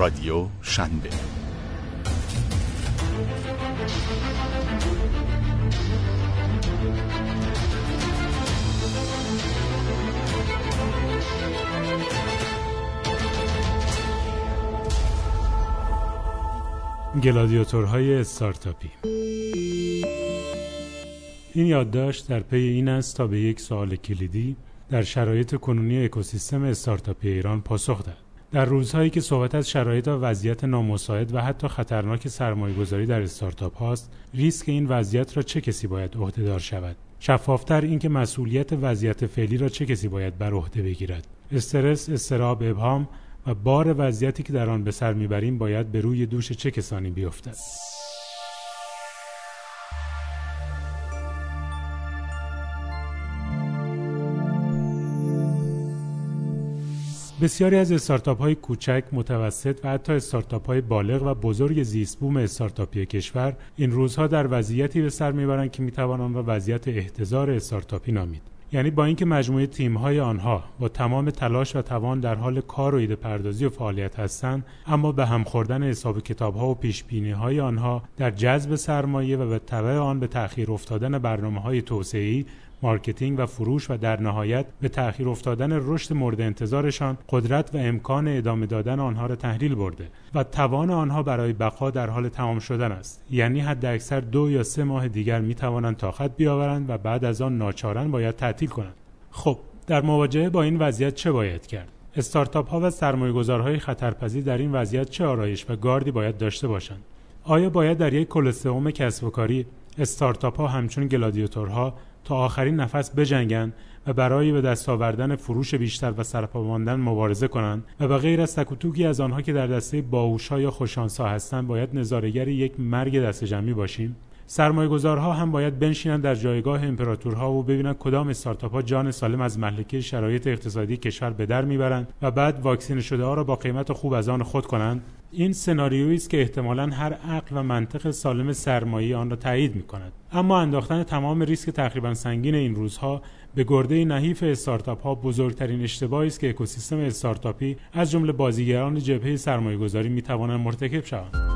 رادیو شنبه. گلادیاتورهای استارتاپی. این یادداشت در پی این است تا به یک سوال کلیدی در شرایط کنونی اکوسیستم استارتاپی ایران پاسخ دهد. در روزهایی که صحبت از شرایط و وضعیت نامساعد و حتی خطرناک سرمایهگذاری در استارتاپ هاست ریسک این وضعیت را چه کسی باید عهدهدار شود؟ شفافتر اینکه مسئولیت وضعیت فعلی را چه کسی باید بر عهده بگیرد؟ استرس استراب ابهام و بار وضعیتی که در آن به سر می‌بریم باید به روی دوش چه کسانی بیفتد؟ بسیاری از استارتاپ های کوچک، متوسط و حتی استارتاپ های بالغ و بزرگ زیست بوم استارتاپی کشور این روزها در وضعیتی به سر می‌برند که می‌توان آن را وضعیت احتضار استارتاپی نامید. یعنی با اینکه مجموعه تیم های آنها با تمام تلاش و توان در حال کار و ایده پردازی و فعالیت هستند اما به هم خوردن حساب و پیش بینی های آنها در جذب سرمایه و به تبع آن به تأخیر افتادن برنامه های توسعه‌ای marketing و فروش و در نهایت به تأخیر افتادن رشد مورد انتظارشان قدرت و امکان ادامه دادن آنها را تحلیل برده و توان آنها برای بقا در حال تمام شدن است. یعنی حد اکثر دو یا سه ماه دیگر می توانند طاقت بیاورند و بعد از آن ناچارن باید تعطیل کنند. خب در مواجهه با این وضعیت چه باید کرد؟ استارتاپ ها و سرمایه‌گذارهای خطرپذیر در این وضعیت چه آرایش و گاردی باید داشته باشند؟ آیا باید در یک کلستئوم کسب و کاری استارتاپ ها همچون گلادیاتورها تا آخرین نفس بجنگند و برای به دست آوردن فروش بیشتر و سرپا ماندن مبارزه کنند و به غیر از تکوتوکی از آنها که در دسته باهوشها یا خوشانسا هستند باید نظارگر یک مرگ دست جمعی باشیم. سرمایه‌گذارها هم باید بنشینند در جایگاه امپراتورها و ببینند کدام استارتاپ ها جان سالم از مهلکه شرایط اقتصادی کشور به در می‌برند و بعد واکسین شده ها را با قیمت خوب از آن خود کنند. این سناریویی است که احتمالا هر عقل و منطق سالم سرمایه آن را تایید می کند اما انداختن تمام ریسک تقریبا سنگین این روزها به گرده نحیف استارتاپ ها بزرگترین اشتباهی است که اکوسیستم استارتاپی از جمله بازیگران جبهه سرمایه‌گذاری می توانند مرتکب شوند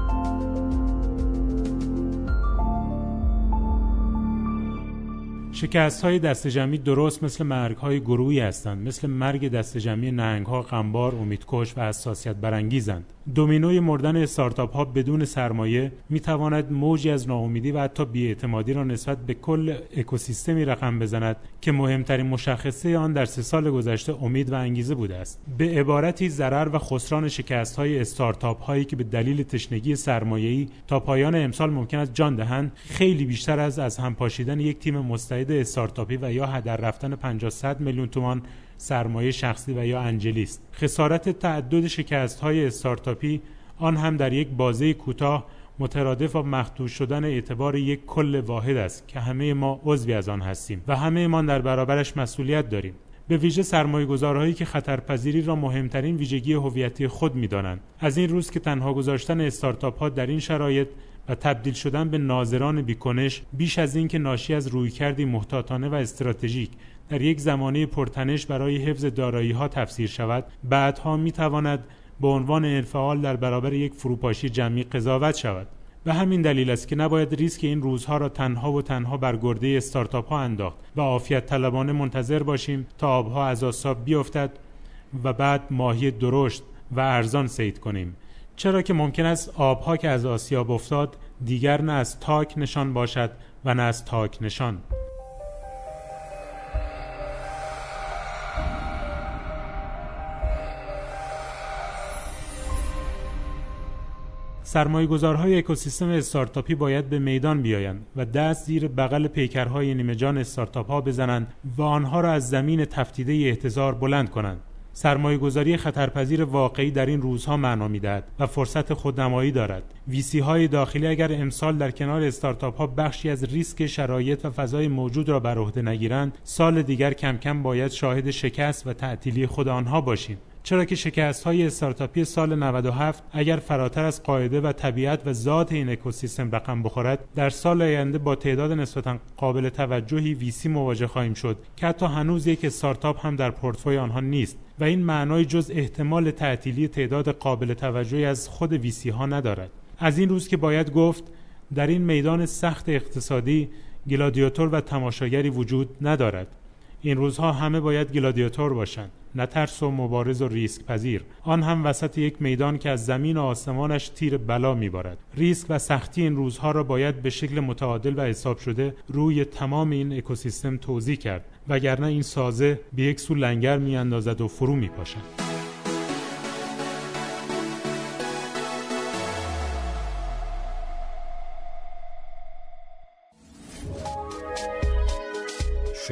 شکست های دست جمعی درست مثل مرگ های گروهی هستند. مثل مرگ دست جمعی نهنگ ها غمبار امیدکش و حساسیت برانگیزند. دومینوی مردن استارتاپ ها بدون سرمایه می تواند موجی از ناامیدی و حتی بیاعتمادی را نسبت به کل اکوسیستمی رقم بزند که مهمترین مشخصه آن در سه سال گذشته امید و انگیزه بوده است. به عبارتی ضرر و خسران شکست های استارتاپ هایی که به دلیل تشنگی سرمایه‌ای تا پایان امسال ممکن است جان دهند خیلی بیشتر از از هم پاشیدن یک تیم مستعد استارتاپی و یا هدر رفتن 50 میلیون تومان سرمایه شخصی و یا انجلیست خسارت تعدد شکست های استارتاپی آن هم در یک بازه کوتاه مترادف با مخدوش شدن اعتبار یک کل واحد است که همه ما عضوی از آن هستیم و همه ما در برابرش مسئولیت داریم. به ویژه سرمایه گذارهایی که خطرپذیری را مهمترین ویژگی هویتی خود می‌دانند. از این روز که تنها گذاشتن استارتاپ ها در این شرایط و تبدیل شدن به ناظران بیکنش بیش از اینکه ناشی از رویکردی محتاطانه و استراتژیک در یک زمانه پرتنش برای حفظ دارایی ها تفسیر شود بعدها می تواند به عنوان انفعال در برابر یک فروپاشی جمعی قضاوت شود. به همین دلیل است که نباید ریسک این روزها را تنها و تنها بر گرده استارتاپ ها انداخت و عافیت طلبانه منتظر باشیم تا آبها از آساب بیفتد و بعد ماهی درشت و ارزان سید کنیم. چرا که ممکن است آبها که از آسیاب افتاد دیگر نه از تاک نشان باشد و نه از تاک نشان. سرمایه گذارهای اکوسیستم استارتاپی باید به میدان بیایند و دست زیر بغل پیکرهای نیمه جان استارتاپ ها بزنند و آنها را از زمین تفتیده احتضار بلند کنند. سرمایه گذاری خطرپذیر واقعی در این روزها معنا می‌دهد و فرصت خودنمایی دارد. ویسی های داخلی اگر امسال در کنار استارتاپ ها بخشی از ریسک شرایط و فضای موجود را بر عهده نگیرند سال دیگر کم کم باید شاهد شکست و تعطیلی خود آنها باشیم. چرا که شکست های استارتاپی سال 97 اگر فراتر از قاعده و طبیعت و ذات این اکوسیستم رقم بخورد در سال آینده با تعداد نسبتا قابل توجهی ویسی مواجه خواهیم شد که حتی هنوز یک استارتاپ هم در پورتفوی آنها نیست و این معنای جز احتمال تعطیلی تعداد قابل توجهی از خود ویسی ها ندارد. از این روز که باید گفت در این میدان سخت اقتصادی گلادیاتور و تماشاگری وجود ندارد. این روزها همه باید گلادیاتور باشند نه ترس و مبارز و ریسک پذیر. آن هم وسط یک میدان که از زمین و آسمانش تیر بلا میبارد. ریسک و سختی این روزها را باید به شکل متعادل و حساب شده روی تمام این اکوسیستم توضیح کرد وگرنه این سازه به یک سو لنگر میاندازد و فرو میپاشد.